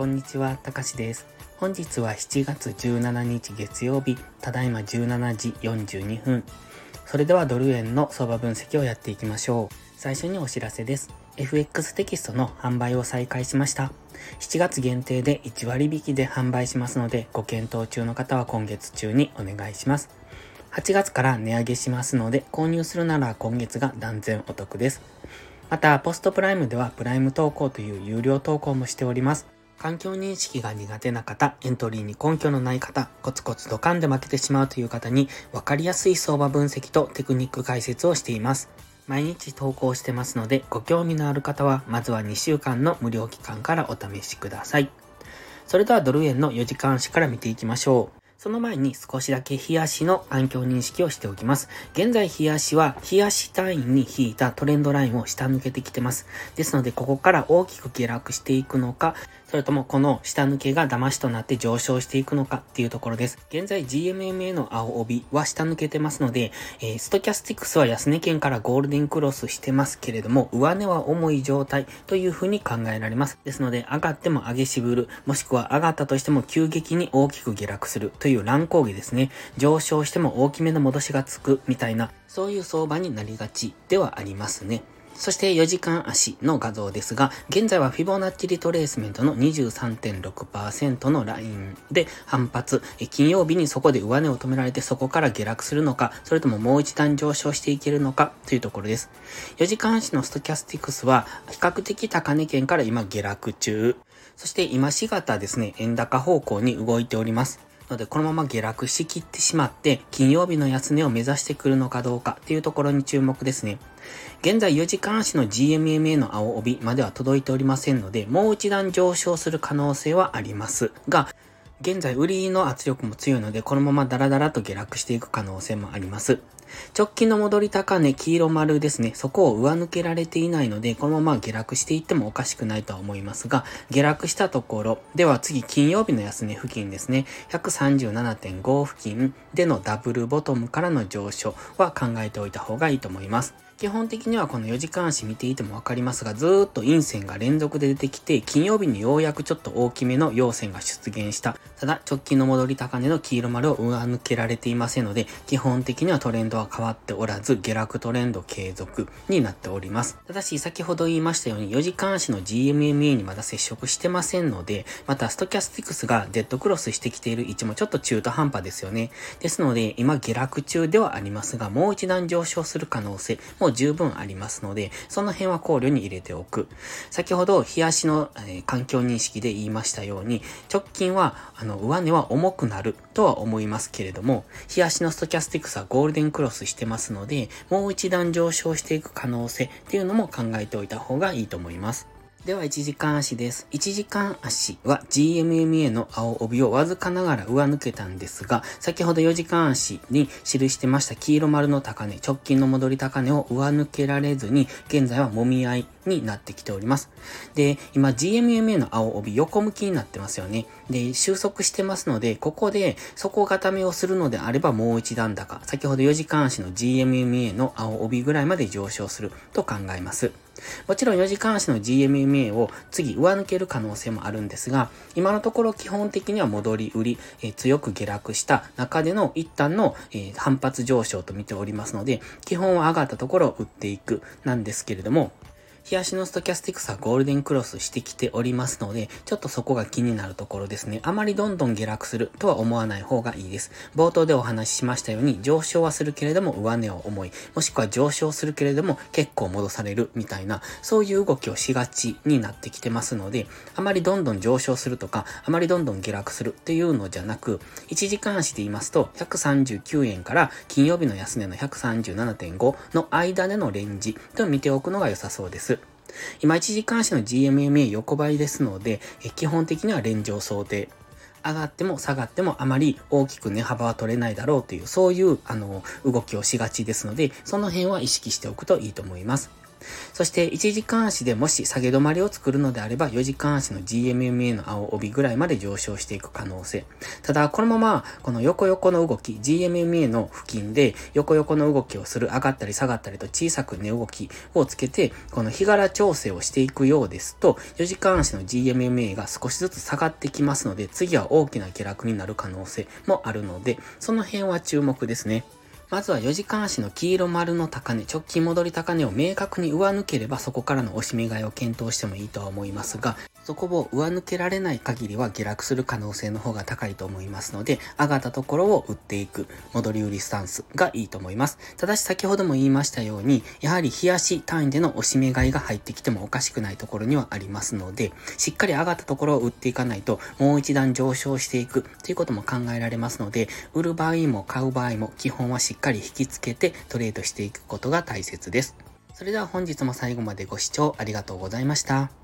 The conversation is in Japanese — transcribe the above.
こんにちは、たかしです。本日は7月17日月曜日、ただいま17時42分。それではドル円の相場分析をやっていきましょう。最初にお知らせです。FX テキストの販売を再開しました。7月限定で1割引きで販売しますので、ご検討中の方は今月中にお願いします。8月から値上げしますので、購入するなら今月が断然お得です。また、ポストプライムではプライム投稿という有料投稿もしております。環境認識が苦手な方、エントリーに根拠のない方、コツコツドカンで負けてしまうという方に分かりやすい相場分析とテクニック解説をしています。毎日投稿してますので、ご興味のある方は、まずは2週間の無料期間からお試しください。それではドル円の4時間足から見ていきましょう。その前に少しだけ冷やしの環境認識をしておきます。現在冷やしは冷やし単位に引いたトレンドラインを下抜けてきてます。ですのでここから大きく下落していくのか、それともこの下抜けが騙しとなって上昇していくのかっていうところです。現在 GMMA の青帯は下抜けてますので、えー、ストキャスティックスは安値圏からゴールデンクロスしてますけれども、上値は重い状態というふうに考えられます。ですので、上がっても上げしぶる、もしくは上がったとしても急激に大きく下落するといういう乱高下ですね。上昇しても大きめの戻しがつくみたいな、そういう相場になりがちではありますね。そして4時間足の画像ですが、現在はフィボナッチリトレースメントの23.6%のラインで反発、金曜日にそこで上値を止められてそこから下落するのか、それとももう一段上昇していけるのかというところです。4時間足のストキャスティクスは比較的高値圏から今下落中。そして今しがたですね、円高方向に動いております。ので、このまま下落しきってしまって、金曜日の安値を目指してくるのかどうかっていうところに注目ですね。現在4時間足の GMMA の青帯までは届いておりませんので、もう一段上昇する可能性はありますが、現在売りの圧力も強いので、このままダラダラと下落していく可能性もあります。直近の戻り高値、黄色丸ですね。そこを上抜けられていないので、このまま下落していってもおかしくないとは思いますが、下落したところ、では次金曜日の安値付近ですね。137.5付近でのダブルボトムからの上昇は考えておいた方がいいと思います。基本的にはこの4時間足見ていてもわかりますが、ずーっと陰線が連続で出てきて、金曜日にようやくちょっと大きめの陽線が出現した。ただ、直近の戻り高値の黄色丸を上抜けられていませんので、基本的にはトレンドは変わっておらず、下落トレンド継続になっております。ただし、先ほど言いましたように、4時間足の GMMA にまだ接触してませんので、また、ストキャスティクスがデッドクロスしてきている位置もちょっと中途半端ですよね。ですので、今下落中ではありますが、もう一段上昇する可能性も十分ありますので、その辺は考慮に入れておく。先ほど、冷やしの、えー、環境認識で言いましたように、直近は、あの、上値は重くなるとは思いますけれども、冷やしのストキャスティクスはゴールデンクロスしてますので、もう一段上昇していく可能性っていうのも考えておいた方がいいと思います。では、1時間足です。1時間足は GMMA の青帯をわずかながら上抜けたんですが、先ほど4時間足に記してました黄色丸の高値、直近の戻り高値を上抜けられずに、現在は揉み合いになってきております。で、今 GMMA の青帯横向きになってますよね。で、収束してますので、ここで底固めをするのであればもう一段高、先ほど4時間足の GMMA の青帯ぐらいまで上昇すると考えます。もちろん4時間足の GMMA を次上抜ける可能性もあるんですが、今のところ基本的には戻り売り、えー、強く下落した中での一旦の、えー、反発上昇と見ておりますので、基本は上がったところを売っていくなんですけれども、日足のストキャスティクスはゴールデンクロスしてきておりますので、ちょっとそこが気になるところですね。あまりどんどん下落するとは思わない方がいいです。冒頭でお話ししましたように、上昇はするけれども上値は重い。もしくは上昇するけれども結構戻されるみたいな、そういう動きをしがちになってきてますので、あまりどんどん上昇するとか、あまりどんどん下落するっていうのじゃなく、1時間足で言いますと、139円から金曜日の安値の137.5の間でのレンジと見ておくのが良さそうです。今1時間足の GMMA 横ばいですので、基本的には連上想定。上がっても下がってもあまり大きく値幅は取れないだろうという、そういう、あの、動きをしがちですので、その辺は意識しておくといいと思います。そして1時間足でもし下げ止まりを作るのであれば4時間足の GMMA の青帯ぐらいまで上昇していく可能性。ただ、このままこの横横の動き、GMMA の付近で横横の動きをする上がったり下がったりと小さく値動きをつけて、この日柄調整をしていくようですと、4時間足の GMMA が少しずつ下がってきますので、次は大きな下落になる可能性もあるので、その辺は注目ですね。まずは4時間足の黄色丸の高値、直近戻り高値を明確に上抜ければそこからの押し目買いを検討してもいいとは思いますが、そこを上抜けられない限りは下落する可能性の方が高いと思いますので、上がったところを売っていく戻り売りスタンスがいいと思います。ただし先ほども言いましたように、やはり冷やし単位での押し目買いが入ってきてもおかしくないところにはありますので、しっかり上がったところを売っていかないと、もう一段上昇していくということも考えられますので、売る場合も買う場合も基本はしっかり引き付けてトレードしていくことが大切です。それでは本日も最後までご視聴ありがとうございました。